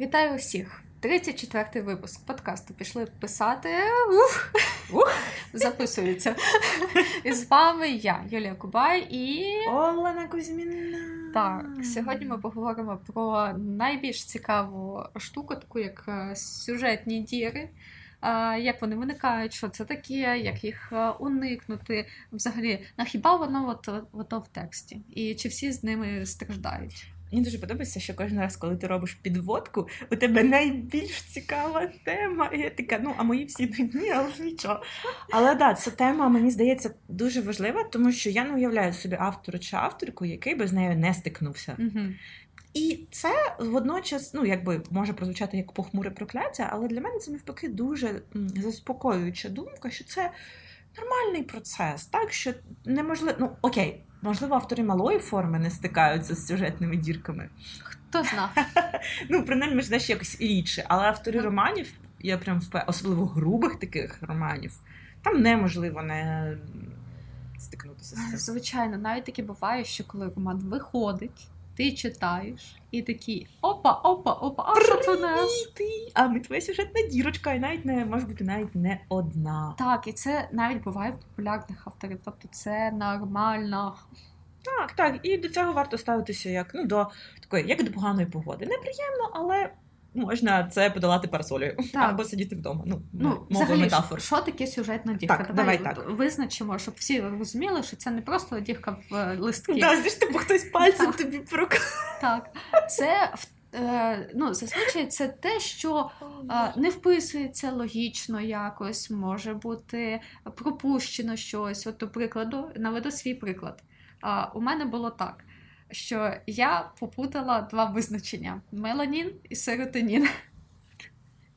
Вітаю усіх! 34-й випуск подкасту пішли писати. Ух! Ух! Записується. І з вами я, Юлія Кубай і Олена Кузьміна. Так, сьогодні ми поговоримо про найбільш цікаву штуку, таку як е, сюжетні діри. Як вони виникають, що це таке, як їх е, уникнути? Взагалі, на хіба воно от, от, в тексті? І чи всі з ними страждають? Мені дуже подобається, що кожен раз, коли ти робиш підводку, у тебе найбільш цікава тема. І я така, ну а мої всі нудні, але нічого. Але да, ця тема мені здається дуже важлива, тому що я не уявляю собі автора чи авторку, який би з нею не стикнувся. Угу. І це водночас, ну якби може прозвучати як похмуре прокляття, але для мене це навпаки дуже заспокоююча думка, що це нормальний процес, так що неможливо, ну окей. Можливо, автори малої форми не стикаються з сюжетними дірками. Хто знав? Ну, принаймні, ж знаєш, якось рідше. Але автори романів, я прям впев... особливо грубих таких романів, там неможливо не стикнутися з цим. Звичайно, навіть таке буває, що коли роман виходить, ти читаєш і такі опа, опа, опа, а що це у нас? А ми твоя сюжетна дірочка, і навіть не може бути навіть не одна. Так, і це навіть буває в популярних авторів, тобто це нормально. Так, так, і до цього варто ставитися як ну до такої, як до поганої погоди. Неприємно, але можна це подолати парасолею Так. або сидіти вдома. Ну, Ну, взагалі, метафор. що таке сюжетна дірка? Так, давай так. визначимо, щоб всі розуміли, що це не просто дірка в е, листки. Да, знаєш, типу хтось пальцем тобі прокладає. Так, це в- е, ну, зазвичай це те, що е, не вписується логічно якось, може бути пропущено щось. От, до прикладу, наведу свій приклад. У мене було так, що я попутала два визначення: меланін і серотонін.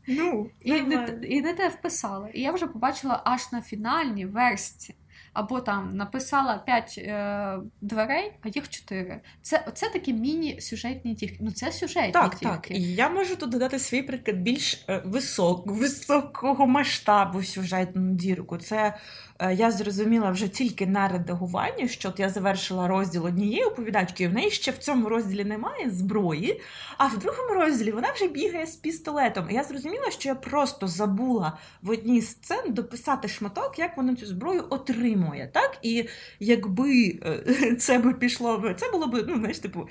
Ну, І не, і не те вписала. І я вже побачила аж на фінальній версії. Або там написала 5 е, дверей, а їх 4. Це, це такі міні-сюжетні дірки. Ну, це сюжетні Так, дірки. так. І я можу тут додати свій приклад більш е, висок, високого масштабу сюжетну дірку. Це я зрозуміла вже тільки на редагуванні, що от я завершила розділ однієї оповідачки, і в неї ще в цьому розділі немає зброї, а в другому розділі вона вже бігає з пістолетом. І я зрозуміла, що я просто забула в одній з сцен дописати шматок, як вона цю зброю отримує. Так? І якби е, це би пішло, це було б, ну, знаєш, типу.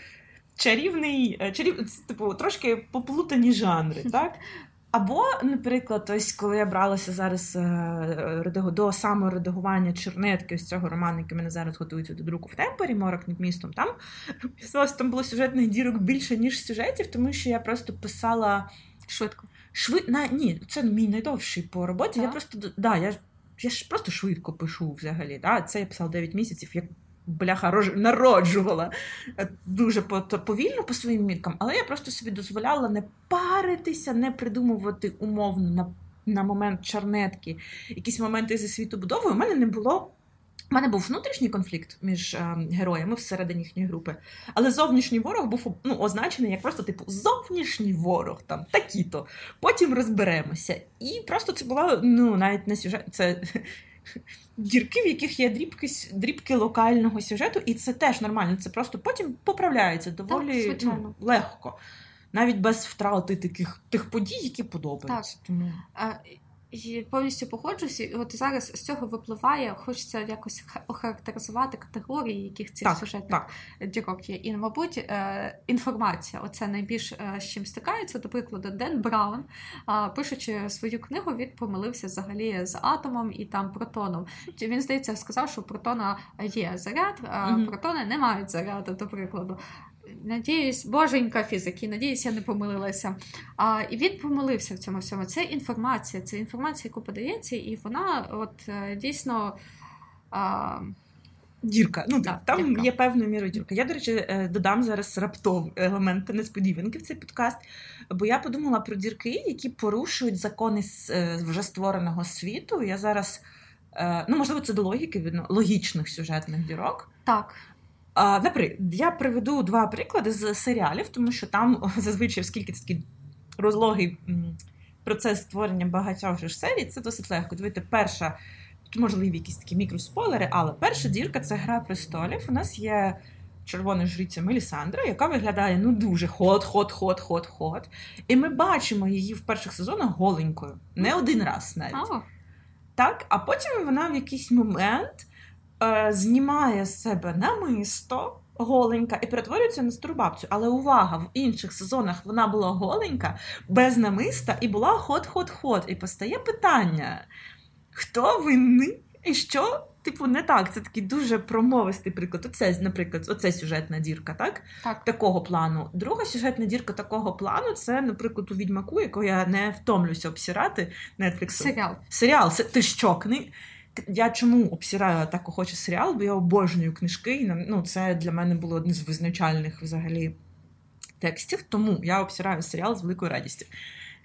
Чарівний, е, чарів, типу, трошки поплутані жанри, так? Або, наприклад, ось коли я бралася зараз е, до саморедагування чернетки з цього роману, який мене зараз готується до друку в темпорі, морок над містом, там там було сюжетних дірок більше, ніж сюжетів, тому що я просто писала Швидко. швид... На, ні, це мій найдовший по роботі. Я просто да, я, я ж просто швидко пишу взагалі. Да? Це я писала 9 місяців, як бляха народжувала Е, дуже повільно по своїм міркам, але я просто собі дозволяла не паритися, не придумувати умовно на, на момент чернетки якісь моменти зі світобудови. У мене не було. У мене був внутрішній конфлікт між е, героями всередині їхньої групи, але зовнішній ворог був ну, означений як просто типу зовнішній ворог, там такі-то. Потім розберемося. І просто це була ну навіть не сюжет, це дірки, в яких є дрібки, дрібки локального сюжету, і це теж нормально. Це просто потім поправляється доволі так, ну, легко, навіть без втрати таких тих подій, які подобаються. Тому А, повністю погоджуюся. І от зараз з цього випливає, хочеться якось охарактеризувати категорії, яких цих так, сюжетних так. дірок є. І, мабуть, е, інформація, оце найбільш е, з чим стикається. До прикладу, Ден Браун, пишучи свою книгу, він помилився взагалі з атомом і там протоном. Він, здається, сказав, що у протона є заряд, а Мгм. протони не мають заряду, до прикладу. Надіюсь, боженька фізики, надіюсь, я не помилилася. А, і він помилився в цьому всьому. Це інформація, це інформація, яку подається, і вона от е, дійсно. А, Дірка. Ну Так, там дірка. є певною мірою дірка. Я, до речі, е, додам зараз раптовий елемент несподіванки в цей подкаст. Бо я подумала про дірки, які порушують закони е, вже створеного світу. Я зараз, ну можливо, це до логіки логічних сюжетних дірок. так, наприклад, я приведу два приклади з серіалів, тому що там зазвичай, оскільки це такий розлогий процес створення багатьох ж серій, це досить легко. Дивіться, перша, тут можливі якісь такі мікроспойлери, але перша дірка це Гра престолів. У нас є червона жриця Мелісандра, яка виглядає ну дуже хот, хот, хот, хот, хот. І ми бачимо її в перших сезонах голенькою. Не один раз навіть. А, Так, а потім вона в якийсь момент знімає з себе намисто голенька і перетворюється на стару бабцю. Але увага, в інших сезонах вона була голенька, без намиста і була хот-хот-хот. І постає питання: хто винний і що? Типу, не так. Це такий дуже промовистий приклад. Оце, наприклад, оце сюжетна дірка, так? так. Такого плану. Друга сюжетна дірка такого плану це, наприклад, у відьмаку, якого я не втомлюся обсирати Netflix. Серіал. Серіал, ти що. Я чому обсираю так охоче серіал, бо я обожнюю книжки. і ну, це для мене було одне з визначальних взагалі текстів, тому я обсираю серіал з великою радістю.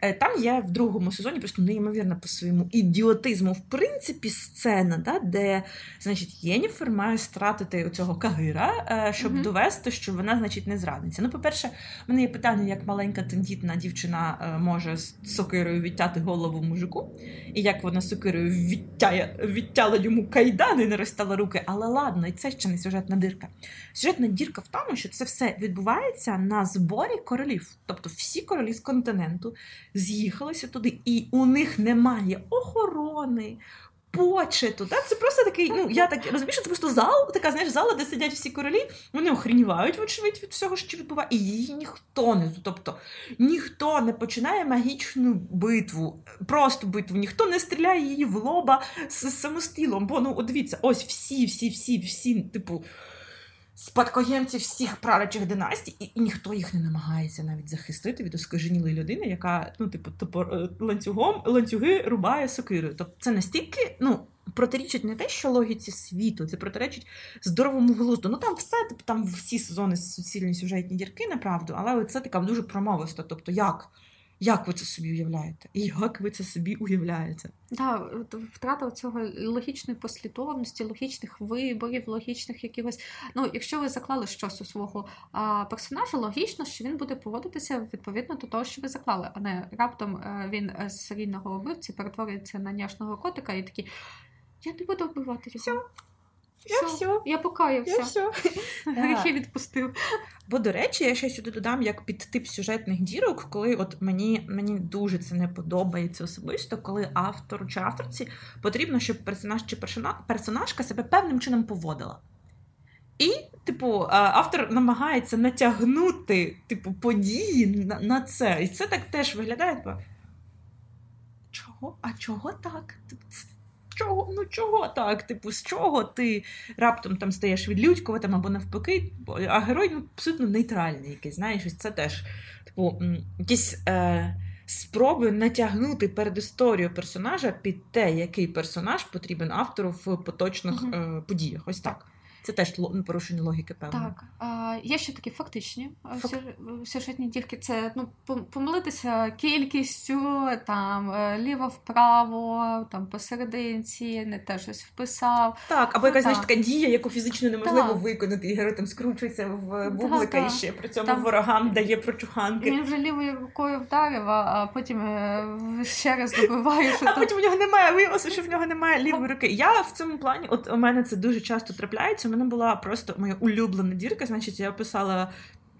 Е, Там є в другому сезоні просто неймовірна по своєму ідіотизму, в принципі, сцена, да, де значить, Єніфер має стратити оцього Кагира, е, щоб Мгм. довести, що вона, значить, не зрадниця. Ну, по-перше, в мене є питання, як маленька тендітна дівчина е, може з сокирою відтяти голову мужику, і як вона сокирою відтяє, відтяла йому кайдани і не розтала руки. Але ладно, і це ще не сюжетна дирка. Сюжетна дірка в тому, що це все відбувається на зборі королів. Тобто всі королі з континенту з'їхалися туди, і у них немає охорони. Почету, так? Це просто такий, ну я так розумію, що це просто зал, така знаєш, зала, де сидять всі королі, вони охренівають, вочевидь, від всього, що відбуває, і її ніхто не тобто ніхто не починає магічну битву, просто битву, ніхто не стріляє її в лоба з самостілом. Бо ну, от дивіться, ось всі, всі, всі, всі, типу, спадкоємці всіх правлячих династій, і, і ніхто їх не намагається навіть захистити від оскаженілої людини, яка, ну, типу, топор, е, ланцюгом ланцюги рубає сокирою. Тобто це настільки, ну. Протирічить не те, що логіці світу, це протиречить здоровому глузду. Ну там все, типу, там всі сезони суцільні сюжетні дірки, направду, але це така дуже промовиста. Тобто, як? Як ви це собі уявляєте? І як ви це собі уявляєте? Да, втрата цього логічної послідовності, логічних виборів, логічних якихось. Ну, якщо ви заклали щось у свого а, персонажа, логічно, що він буде поводитися відповідно до того, що ви заклали, а не раптом е, він е, з серійного вбивці перетворюється на няшного котика і такий. Я не буду вбивати його. Я все. Я покаявся. все. Гріхи відпустив. Бо, до речі, я ще сюди додам як підтип сюжетних дірок, коли от мені, мені дуже це не подобається особисто, коли автору чи авторці потрібно, щоб персонаж чи персонажка себе певним чином поводила. І, типу, автор намагається натягнути типу, події на, на це. І це так теж виглядає. Типу, чого? А чого так? Чого? Ну чого так? Типу, з чого ти раптом там стаєш відлюдькуватим або навпаки, а герой ну, абсолютно нейтральний якийсь, знаєш, ось це теж типу, якісь е, спроби натягнути перед історію персонажа під те, який персонаж потрібен автору в поточних е, подіях. Ось так. Це теж ну, порушення логіки, певно. Так, а, є ще такі фактичні Фак- сюж- сюжетні дірки. Це ну, помилитися кількістю, там е, ліво-вправо, там посерединці, не те щось вписав. Так, або якась Ну, знаєш, така дія, яку фізично неможливо Так. виконати, і герой там скручується в бублика так. і ще при цьому Там- ворогам дає прочуханки. Він вже лівою рукою вдарив, а потім е, ще раз добиває, що А потім у нього немає, виявилося, що в нього немає лівої руки. Я в цьому плані, от у мене це дуже часто трапляється. Мене була просто моя улюблена дірка. Значить, я описала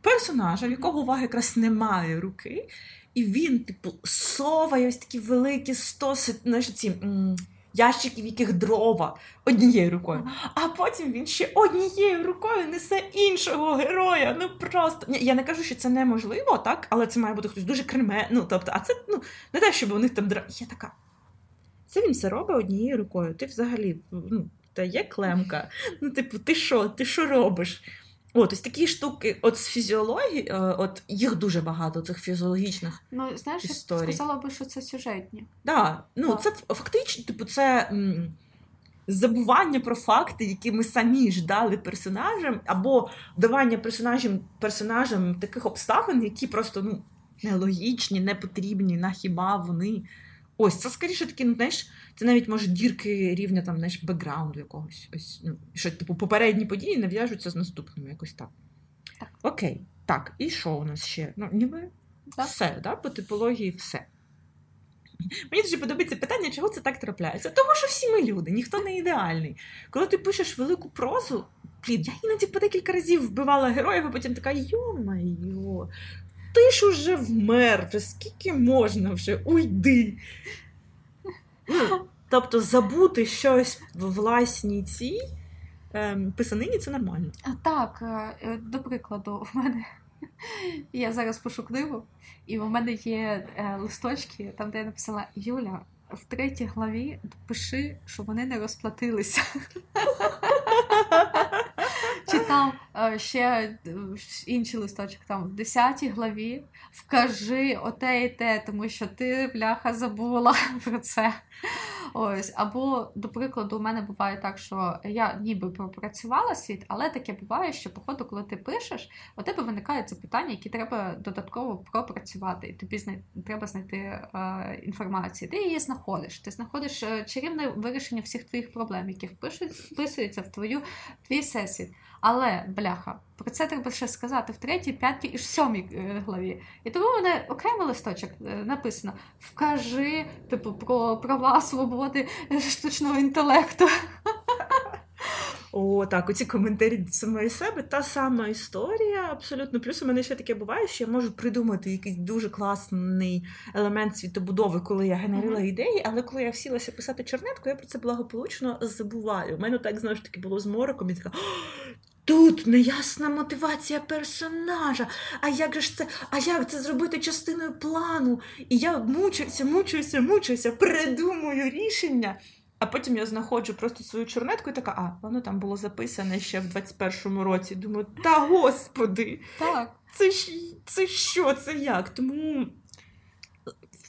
персонажа, в якого уваги якраз немає руки, і він, типу, соває ось такі великі стоси, знаєш, ці. м, Ящики, в яких дрова однією рукою, а потім він ще однією рукою несе іншого героя. Ну просто Ні, я не кажу, що це неможливо, так, але це має бути хтось дуже креме. Ну тобто, а це ну не те, щоб у них там дра. Я така. Це він все робить однією рукою. Ти взагалі, ну, та є клемка. Ну, типу, ти що? Ти що робиш? От, ось такі штуки, от з фізіології, е, от їх дуже багато, цих фізіологічних. ну знаєш, я сказала би, що це сюжетні. Да, ну, Так. це фактично, типу, це м, забування про факти, які ми самі ж дали персонажам, або давання персонажам, персонажам таких обставин, які просто ну, нелогічні, не потрібні, на хіба вони. Ось це скоріше такі, ну знаєш, це навіть може дірки рівня там, знаєш, бекграунду якогось. Ось, ну, що, типу, попередні події не в'яжуться з наступними, якось так. Так. Окей, так, і що у нас ще? Ну, ніби Так. все, да? по типології все. Мені дуже подобається питання, чого це так трапляється. Тому що всі ми люди, ніхто не ідеальний. Коли ти пишеш велику прозу, блін, я іноді по декілька разів вбивала героїв, а потім така йо-майо, ти ж уже вмер, вже скільки можна вже, уйди. Ну, Тобто забути щось в власній цій ем, писанині це нормально. Так, е, до прикладу, в мене я зараз пишу книгу, і в мене є е, листочки, там, де я написала Юля. В третій главі пиши, що вони не розплатилися. Чи там е, ще е, інший листочок, там в 10 главі вкажи оте і те, тому що ти, бляха, забула про це. Ось, Або, до прикладу, у мене буває так, що я ніби пропрацювала світ, але таке буває, що, походу, коли ти пишеш, у тебе виникають запитання, які треба додатково пропрацювати, і тобі знай... треба знайти е, інформацію. Ти її знаходиш. Ти знаходиш е, чарівне вирішення всіх твоїх проблем, які вписуються в твою твій всесвіт. Але, бляха, про це треба ще сказати в третій, п'ятій і сьомій е, главі. І тому в мене окремий листочок е, написано: вкажи, типу, про права свободи е, штучного інтелекту. О, так, оці коментарі до самої себе, та сама історія, абсолютно. Плюс у мене ще таке буває, що я можу придумати якийсь дуже класний елемент світобудови, коли я генерила mm-hmm. ідеї, але коли я всілася писати чернетку, я про це благополучно забуваю. У мене так знову ж таки було з мороком, і така. Тут неясна мотивація персонажа. А як же ж це? А як це зробити частиною плану? І я мучуся, мучуся, мучуся, придумую рішення. А потім я знаходжу просто свою чорнетку і така, а воно там було записане ще в 21-му році. Думаю, та господи, так. це ж це що, це як? Тому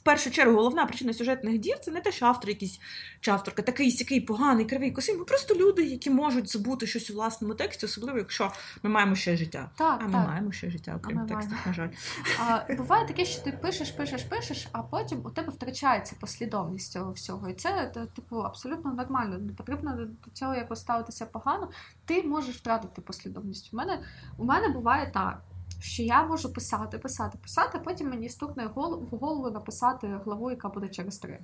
першу чергу головна причина сюжетних дір це не те, що автор якийсь чи авторка такий сякий поганий, кривий косий. Ми просто люди, які можуть забути щось у власному тексті, особливо якщо ми маємо ще життя. Так, а ми так. маємо ще життя, окрім текстів, на жаль. А, Буває таке, що ти пишеш, пишеш, пишеш, а потім у тебе втрачається послідовність цього всього. І це типу абсолютно нормально. Не потрібно до цього якось ставитися погано. Ти можеш втратити послідовність. У мене у мене буває так що я можу писати, писати, писати, а потім мені стукне в голову написати главу, яка буде через три.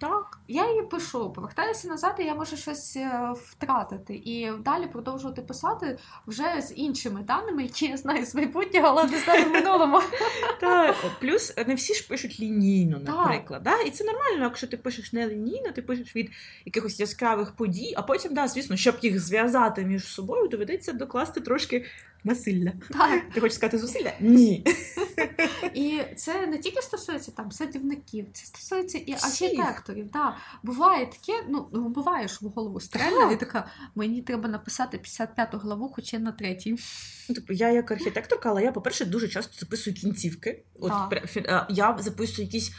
Так, я її пишу, повертаюся назад, і я можу щось е, втратити. І далі продовжувати писати вже з іншими даними, які я знаю з майбутнього, але не знаю в минулому. Так, плюс не всі ж пишуть лінійно, наприклад. Да? І це нормально, якщо ти пишеш не лінійно, ти пишеш від якихось яскравих подій, а потім, да, звісно, щоб їх зв'язати між собою, доведеться докласти трошки насилля. Так. Ти хочеш сказати зусилля? Ні. І це не тільки стосується там садівників, це стосується і архітекторів. Да. Буває таке, ну, ну буває, що в голову стрельна, і така, мені треба написати 55-ту главу, хоча на третій. Типу, я як архітекторка, але я, по-перше, дуже часто записую кінцівки. От Я записую якісь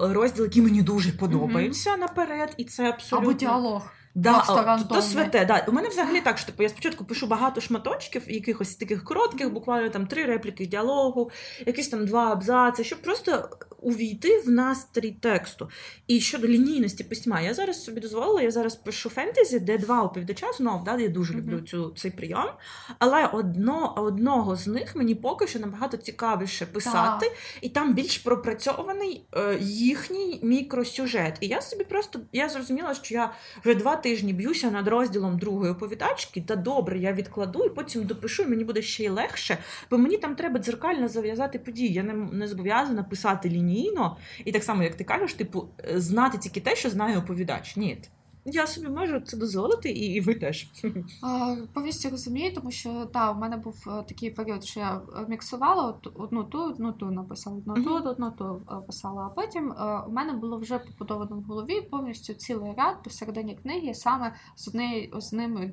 розділи, які мені дуже подобаються угу. наперед, і це абсолютно. Або діалог. Да, то святе, да. У мене взагалі так, що типу, я спочатку пишу багато шматочків, якихось таких коротких, буквально там три репліки діалогу, якісь там два абзаци, щоб просто увійти в настрій тексту. І щодо лінійності письма, я зараз собі дозволила, я зараз пишу фентезі, де два оповідача знов, да, я дуже люблю цю, цей прийом. Але одно, одного з них мені поки що набагато цікавіше писати, так. і там більш пропрацьований е, їхній мікросюжет. І я собі просто я зрозуміла, що я вже два тижні б'юся над розділом другої оповідачки, та добре, я відкладу і потім допишу, і мені буде ще й легше, бо мені там треба дзеркально зав'язати події. Я не, не зобов'язана писати лінійно, і так само, як ти кажеш, типу, е, знати тільки те, що знає оповідач. Ні. Я собі можу це дозволити, і ви теж. Повністю розумію, тому що так, у мене був е, такий період, що я е, міксувала одну ту, одну ту написала, одну ту, одну ту е, писала. А потім у мене було вже побудовано в голові повністю цілий ряд посередині книги саме з однією з ними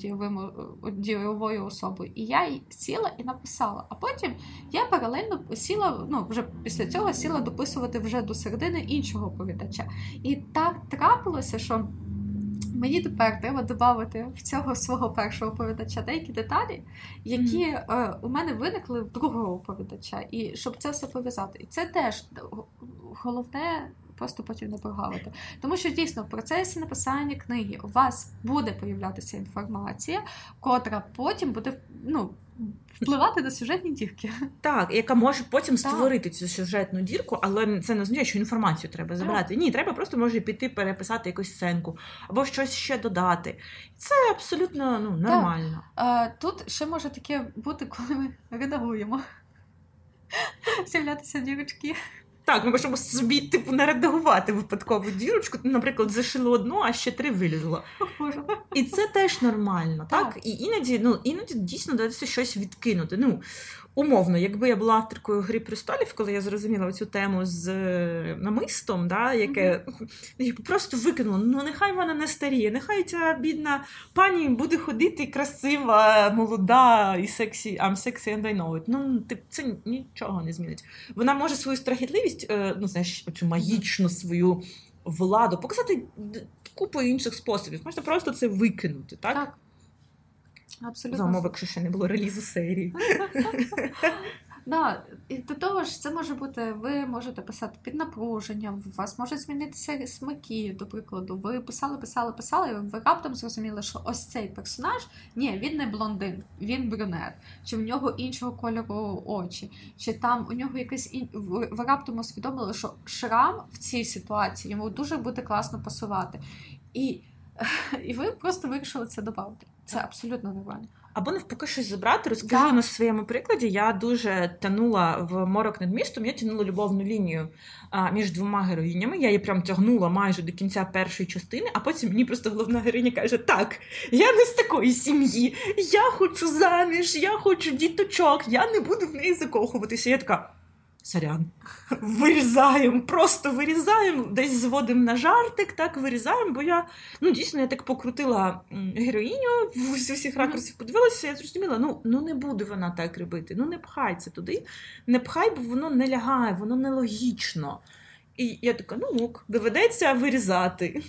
дієвою особою. І я сіла і написала. А потім я паралельно сіла, ну вже після цього сіла дописувати вже до середини іншого оповідача. І так трапилося, що. Мені тепер треба додати в цього свого першого оповідача деякі деталі, які mm. е, у мене виникли в другого оповідача, і щоб це все пов'язати. І це теж головне. Просто потім не прогавити. Тому що дійсно в процесі написання книги у вас буде появлятися інформація, котра потім буде ну, впливати на сюжетні дірки. Так, яка може потім так. створити цю сюжетну дірку, але це не означає, що інформацію треба забрати. Так. Ні, треба просто може піти переписати якусь сценку або щось ще додати. Це абсолютно ну, нормально. А, Тут ще може таке бути, коли ми редагуємо. З'являтися дірочки. Так, ми можемо собі типу не редагувати випадкову дірочку. Наприклад, зашили одну, а ще три вилізло. І це теж нормально, так? так? І іноді, ну іноді дійсно доведеться щось відкинути. Ну умовно, якби я була авторкою Гри престолів, коли я зрозуміла цю тему з е, намистом, да, яке mm-hmm. просто викинула. Ну нехай вона не старіє, нехай ця бідна пані буде ходити красива, молода і сексі, I'm sexy and I know it. Ну тип, це нічого не змінить. Вона може свою страхітливість, е, ну знаєш, цю магічну свою владу показати купу інших способів. Можна просто це викинути, так? Так. Абсолютно. За умови, якщо ще не було релізу серії. Да, і до того ж, це може бути, ви можете писати під напруженням, у вас можуть змінитися смаки, до прикладу. Ви писали, писали, писали, і ви раптом зрозуміли, що ось цей персонаж, ні, він не блондин, він брюнет, чи в нього іншого кольору очі, чи там у нього якийсь ін... ви раптом усвідомили, що шрам в цій ситуації йому дуже буде класно пасувати. І і ви просто вирішили це додати. Це абсолютно нормально. Або навпаки щось забрати. Розкажу на своєму прикладі. Я дуже танула в морок над містом. Я тянула любовну лінію а, між двома героїнями. Я її прям тягнула майже до кінця першої частини, а потім мені просто головна героїня каже: Так, я не з такої сім'ї, я хочу заміж, я хочу діточок, я не буду в неї закохуватися. Я така. Сорян. Вирізаємо, просто вирізаємо, десь зводимо на жартик, так вирізаємо, бо я ну дійсно я так покрутила героїню в усіх ракурсів подивилася, я зрозуміла, ну ну не буде вона так робити. Ну не пхай це туди, не пхай, бо воно не лягає, воно нелогічно. І я така, ну ок, доведеться вирізати.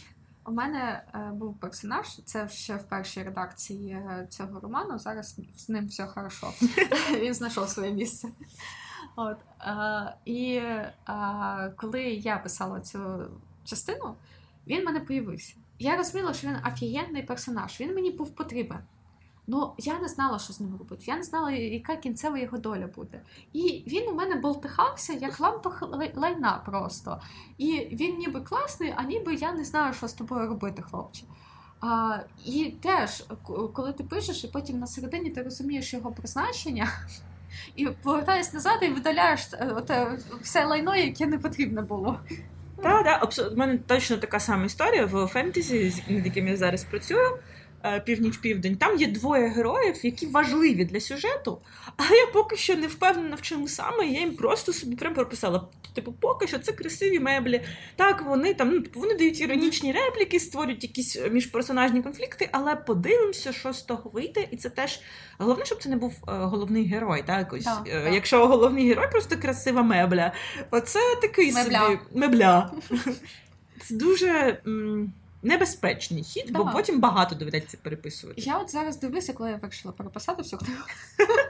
У мене е, був персонаж, це ще в першій редакції е, цього роману. Зараз з ним все хорошо. Він знайшов своє місце. От, е, І е, коли я писала цю частину, він мене появився. Я розуміла, що він офігенний персонаж, він мені був потрібен. Ну, я не знала, що з ним робити. Я не знала, яка кінцева його доля буде. І він у мене болтихався, як лампа лайна просто. І він ніби класний, а ніби я не знаю, що з тобою робити, хлопче. А, І теж, коли ти пишеш, і потім на середині ти розумієш його призначення і повертаєш назад і видаляєш е, оте все лайно, яке не потрібно було. Так, абсолютно. У мене точно така сама історія в фентезі, над яким я зараз працюю. Е, північ-південь, там є двоє героїв, які важливі для сюжету, але я поки що не впевнена в чому саме. Я їм просто собі прям прописала. Типу, поки що це красиві меблі. Так, вони там ну, типу, вони дають іронічні репліки, створюють якісь міжперсонажні конфлікти, але подивимося, що з того вийде. І це теж головне, щоб це не був е, головний герой. Так, ось так, е, так. якщо головний герой просто красива мебля, оце такий мебля. собі мебля. Це дуже. М- небезпечний хід, бо потім багато доведеться переписувати. Я от зараз дивлюся, коли я вирішила переписати всю книгу.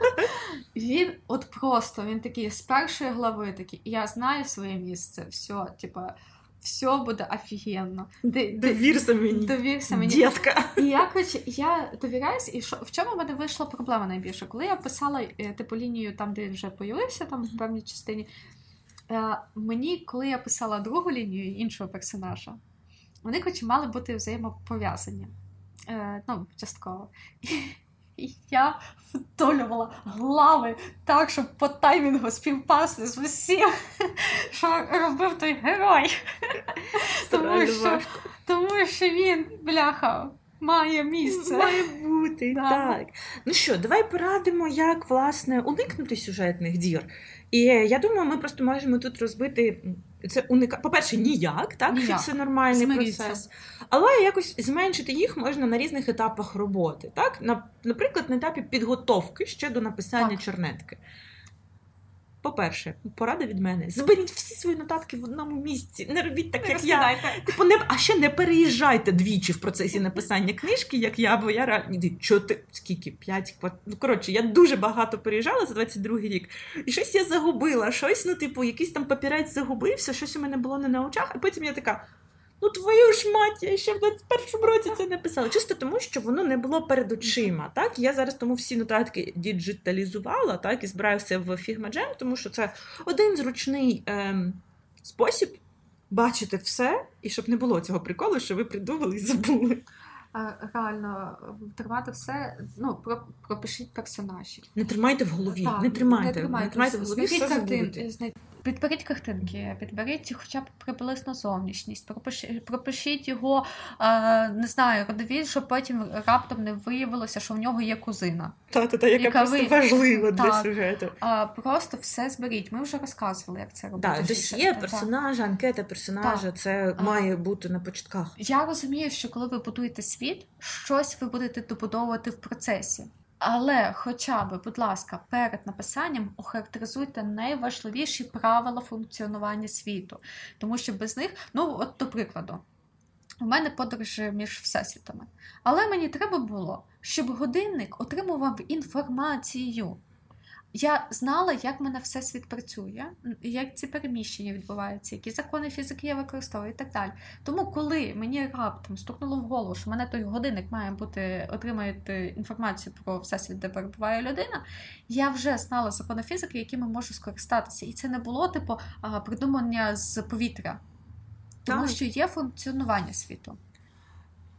Він от просто він такий з першої глави такий, я знаю своє місце, все, типа. Все буде офігенно. Довірся мені. Довірся мені. Дітка. І я коротше, я довіряюсь, і що в чому в мене вийшла проблема найбільше? Коли я писала е, типу лінію там, де він вже появився, там в певній частині. Е, мені, коли я писала другу лінію іншого персонажа, вони хоч мали бути взаємопов'язані. Е, Ну, частково. І я втолювала глави так, щоб по таймінгу співпасти з усім, що робив той герой. Тому що, тому що він, бляха, має місце. Має бути, да. так. Ну що, давай порадимо, як власне уникнути сюжетних дір. І я думаю, ми просто можемо тут розбити це уника... По-перше, ніяк, так ніяк. це нормальний Смиріться. процес. Але якось зменшити їх можна на різних етапах роботи. Так, Наприклад, на етапі підготовки ще до написання так. чернетки. По-перше, порада від мене: зберіть всі свої нотатки в одному місці. Не робіть так, не як я. Типу, не а ще не переїжджайте двічі в процесі написання книжки, як я, бо я реально чоти скільки п'ять Ну, коротше, я дуже багато переїжджала за 22-й рік, і щось я загубила. Щось, ну, типу, якийсь там папірець загубився, щось у мене було не на очах, А потім я така. Ну, твою ж мать, я ще в 21-му році це написала. Чисто тому, що воно не було перед очима. Так, я зараз тому всі нотатки діджиталізувала, так, і збираю все в Figma Jam, тому що це один зручний ем, спосіб бачити все, і щоб не було цього приколу, що ви придумали і забули. Реально тримати все, ну про пропишіть персонажів. Не тримайте в голові, так, не тримайте, не тримайте, не тримайте в голові. все картин, Підберіть картинки, підберіть хоча б приблизно зовнішність, пропишіть, пропишіть його, е, не знаю, родові, щоб потім раптом не виявилося, що в нього є кузина. Та, та, та, яка, яка просто ви... важлива для сюжету. А, Просто все зберіть. Ми вже розказували, як це робити. Так, тобто є персонажа, анкета персонажа, так. це має бути на початках. Я розумію, що коли ви будуєте світ, щось ви будете добудовувати в процесі. Але, хоча б, будь ласка, перед написанням охарактеризуйте найважливіші правила функціонування світу, тому що без них, ну от до прикладу, у мене подорожі між всесвітами. Але мені треба було, щоб годинник отримував інформацію. Я знала, як в мене всесвіт працює, як ці переміщення відбуваються, які закони фізики я використовую і так далі. Тому, коли мені раптом стукнуло в голову, що мене той годинник має бути отримати інформацію про всесвіт, де перебуває людина, я вже знала закони фізики, якими можу скористатися. І це не було типу придумання з повітря, тому так. що є функціонування світу.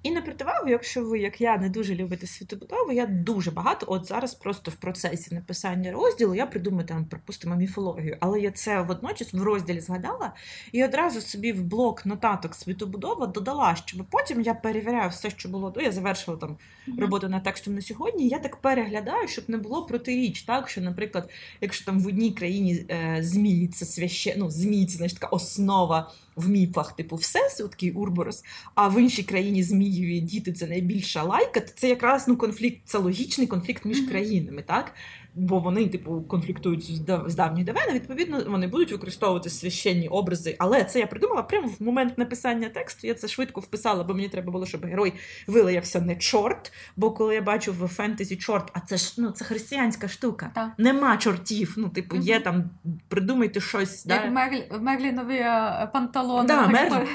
І на противагу, якщо ви, як я, не дуже любите світобудову, я дуже багато, от зараз просто в процесі написання розділу я придумаю там, припустимо, міфологію, але я це водночас в розділі згадала і одразу собі в блок нотаток світобудова додала, щоб потім я перевіряю все, що було до. Я завершила там роботу над текстом на сьогодні. Я так переглядаю, щоб не було протиріч, так що, наприклад, якщо там в одній країні е, змії це свяще, ну, змії це значить така основа в міфах, типу, всесвіт, такий Урборос, а в іншій країні Змієві діти це найбільша лайка, то це якраз ну, конфлікт, це логічний конфлікт між країнами, так? Бо вони, типу, конфліктують з давніх давен, відповідно, вони будуть використовувати священні образи. Але це я придумала прямо в момент написання тексту. Я це швидко вписала, бо мені треба було, щоб герой вилаявся не чорт. Бо коли я бачу в фентезі чорт, а це ж ну це християнська штука. Так. Нема чортів. Ну, типу, є там придумайте щось. Як да? Мерлі, Мерлінові е, панталони. Да, Мерлі.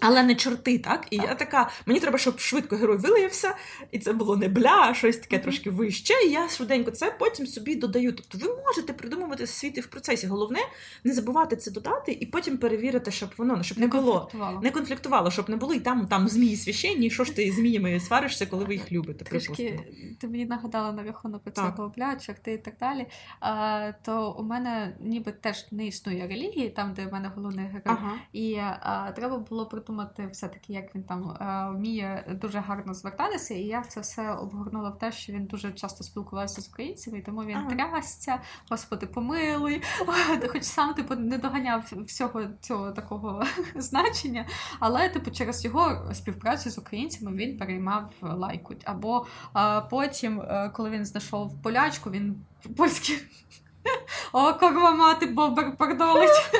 Але не чорти, так? І я така, мені треба, щоб швидко герой вилаявся, і це було не бля, а щось таке трошки вище. І я швиденько це потім собі додаю. Тобто ви можете придумувати світи в процесі. Головне не забувати це додати і потім перевірити, щоб воно щоб не, не було не конфліктувало, щоб не було і там там змії священні, і що ж ти зміями сваришся, коли ви їх любите. Трішки ти мені нагадала на рахунок цього бля, чорти і так далі. А, То у мене ніби теж не існує релігії, там де в мене головний герой, ага. і а, треба було придумати все-таки, як він там е, вміє дуже гарно звертатися. І я це все обгорнула в те, що він дуже часто спілкувався з українцями, і тому він ага. трясся, господи, помилуй, хоч сам типу не доганяв всього цього такого значення. Але, типу, через його співпрацю з українцями він переймав лайку. Або а, потім, е, коли він знайшов полячку, він польський. О, корова мати бобер пердолить.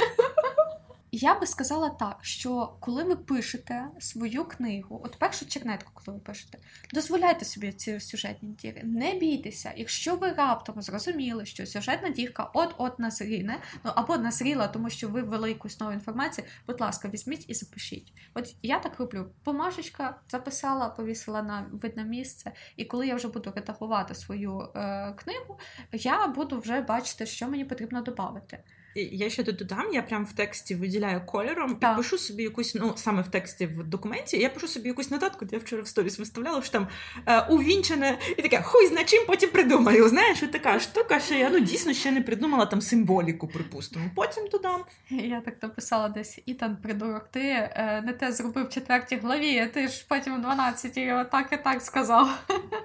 Я би сказала так, що коли ви пишете свою книгу, от першу чернетку, коли ви пишете, дозволяйте собі ці сюжетні діри. Не бійтеся, якщо ви раптом зрозуміли, що сюжетна дірка от-от назріне, ну або назріла, тому що ви ввели якусь нову інформацію, будь ласка, візьміть і запишіть. От я так роблю. Помашечка записала, повісила на видне місце, і коли я вже буду редагувати свою е, книгу, я буду вже бачити, що мені потрібно додати. Я ще тут додам, я прям в тексті виділяю кольором, так. підпишу собі якусь, ну саме в тексті в документі, я пишу собі якусь нотатку, я вчора в сторіс виставляла, що там е, увінчене, і таке хуй зна чим потім придумаю. Знаєш, і така штука, що я ну дійсно ще не придумала там символіку, припустимо. Потім додам. Я так написала десь Ітан, придурок, ти е, не те зробив в четвертій главі, а ти ж потім в 12 отак і так сказав.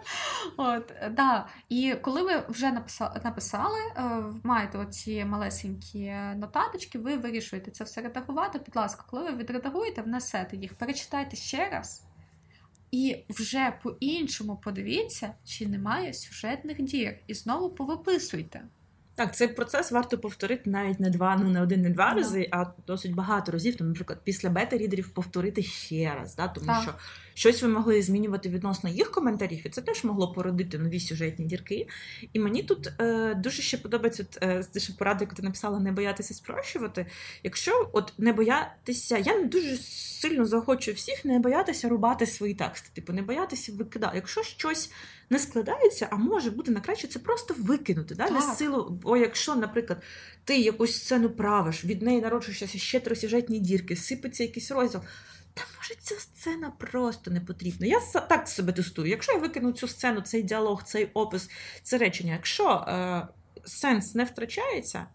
От, да. І коли ви вже написали, написали е, маєте оці малесенькі нотаточки, ви вирішуєте це все редагувати. Будь ласка, коли ви відредагуєте, внесете їх, перечитайте ще раз. І вже по-іншому подивіться, чи немає сюжетних дір. І знову повиписуйте. Так, цей процес варто повторити навіть не два, ну не один, не два Да. рази, а досить багато разів. Тому, наприклад, після бета-рідерів повторити ще раз, да? тому Так. що щось ви могли змінювати відносно їх коментарів, і це теж могло породити нові сюжетні дірки. І мені тут е, дуже ще подобається е, те, що пораду, яку ти написала, не боятися спрощувати. Якщо от не боятися, я не дуже сильно заохочую всіх не боятися рубати свої тексти, типу не боятися викидати. Якщо щось не складається, а може бути на краще, це просто викинути. Да? Не Так. силу. Бо якщо, наприклад, ти якусь сцену правиш, від неї народжуються ще три сюжетні дірки, сипеться якийсь розділ. Та може ця сцена просто не потрібна. Я так себе тестую. Якщо я викину цю сцену, цей діалог, цей опис, це речення, якщо е, сенс не втрачається,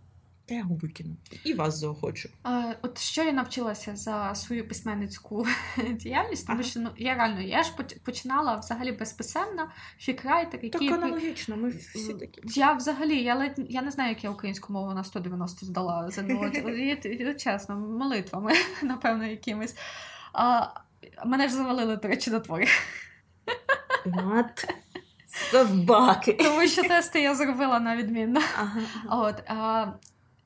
то я його викину. І вас заохочу. Е, От що я навчилася за свою письменницьку діяльність, тому Ага. що ну я реально я ж починала взагалі безписемна, фікрайтер, Так аналогічно, ми всі такі. я взагалі я ледь я не знаю, як я українську мову на 190 здала за чесно, молитвами, напевно, якимись. А, мене ж завалили, до речі, на твори. От собаки. Тому що тести я зробила на відмінно. Ага, ага. От, а,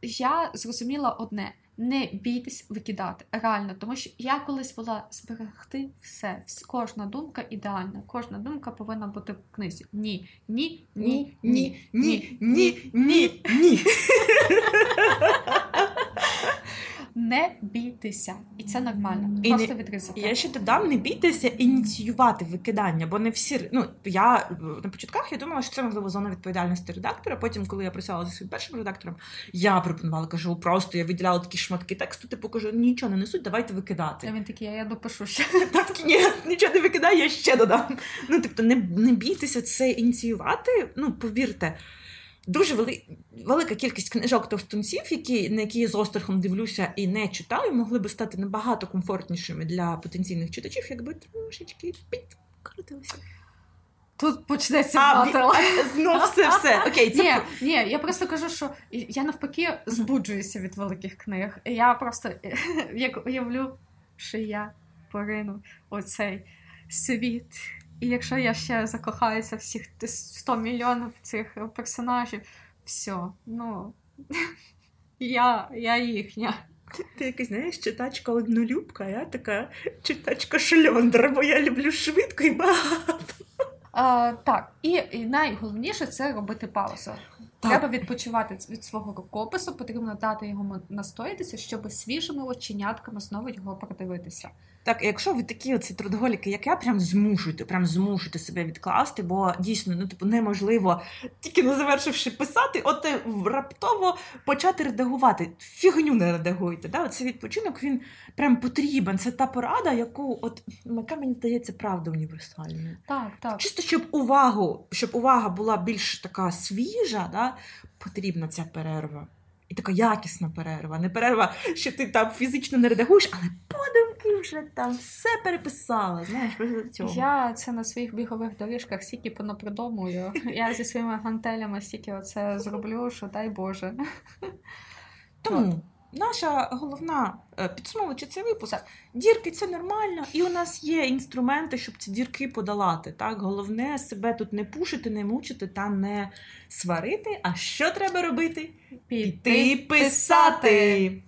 я зрозуміла одне: не бійтесь викидати. Реально, тому що я колись була зберегти все. Кожна думка ідеальна, кожна думка повинна бути в книзі. Ні, ні, ні, ні, ні, ні. ні, ні. Не бійтеся. І це нормально. І Просто не- відрізати. Я ще додам, не бійтеся ініціювати викидання, бо не всі. Ну, я на початках я думала, що це можливо зона відповідальності редактора. Потім, коли я працювала зі своїм першим редактором, я пропонувала, кажу, просто я виділяла такі шматки тексту, типу кажу, нічого не несуть, давайте викидати. А він такий, я допишу ще. Так, ні, нічого не викидаю, я ще додам. Ну, тобто, не, не бійтеся це ініціювати. Ну, повірте. Дуже вели... велика кількість книжок товстунців, які, на які я з острахом дивлюся і не читаю, могли би стати набагато комфортнішими для потенційних читачів, якби трошечки підкрутилися. Тут почнеться А, знов все, все. Окей, це Ні, ні, я просто кажу, що я навпаки збуджуюся від великих книг. Я просто як уявлю, що я порину оцей світ. І якщо я ще закохаюся всіх 100 мільйонів цих персонажів, все, ну я, я їхня. ти якась, знаєш, читачка однолюбка, а я така читачка шльондра, бо я люблю швидко і багато. А, так, і, і найголовніше це робити паузу. Так. Треба відпочивати від свого рукопису, потрібно дати йому настоятися, щоб свіжими оченятками знову його продивитися. Так, якщо ви такі оці трудоголіки, як я, прям змушуйте, прям змушуйте себе відкласти, бо дійсно, ну типу, неможливо, тільки не завершивши писати, от е, раптово почати редагувати. Фігню не редагуйте. Да? Оцей відпочинок він прям потрібен. Це та порада, яку, от яка мені здається, правда універсальною. Так, так. Чисто щоб увагу, щоб увага була більш така свіжа, да? потрібна ця перерва. І така якісна перерва. Не перерва, що ти там фізично не редагуєш, але подумки вже там все переписала. Знаєш, цього. Я це на своїх бігових доріжках стільки понапридумую. Я зі своїми гантелями стільки оце зроблю, що дай Боже. Тому наша головна е, підсумовуючи цей випуск, дірки це нормально, і у нас є інструменти, щоб ці дірки подолати. Так, головне себе тут не пушити, не мучити та не сварити. А що треба робити? Піти писати.